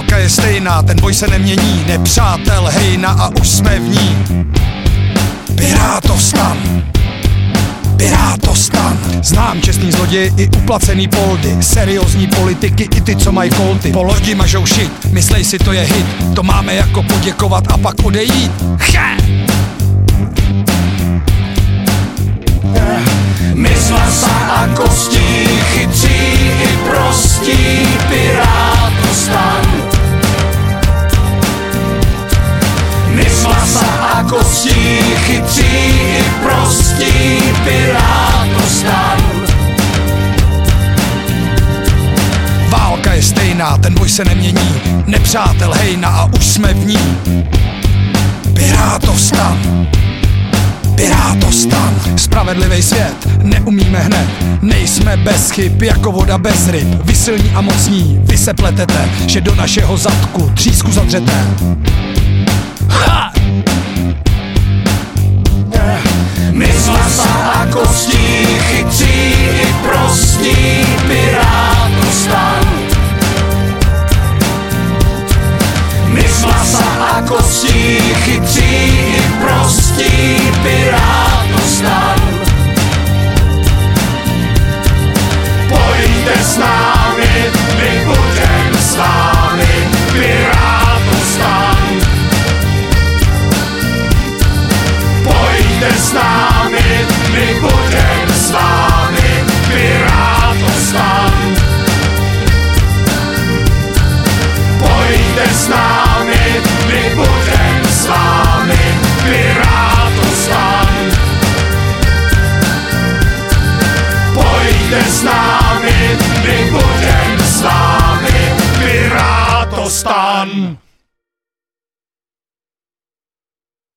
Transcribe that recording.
Válka je stejná, ten boj se nemění, nepřátel hejna a už jsme v ní. Pirátostan, Pirátostan Znám čestný zloděj i uplacený poldy. Seriózní politiky i ty, co mají kolty Po lodi mažou šit, myslej si to je hit. To máme jako poděkovat a pak odejít. Che! Kostí, chytří i prostí, pirátostan. Válka je stejná, ten boj se nemění. Nepřátel hejna a už jsme v ní. Pirátostan Pirátostan Spravedlivý svět neumíme hned. Nejsme bez chyb jako voda bez ryb. Vy silní a mocní, vy se pletete Že do našeho zadku třísku zadřete. Ha! Kostí, chytří i prostí, pirátostan. Pojďte s námi, my Pojďte s námi, my budem s vámi, Pirátostan.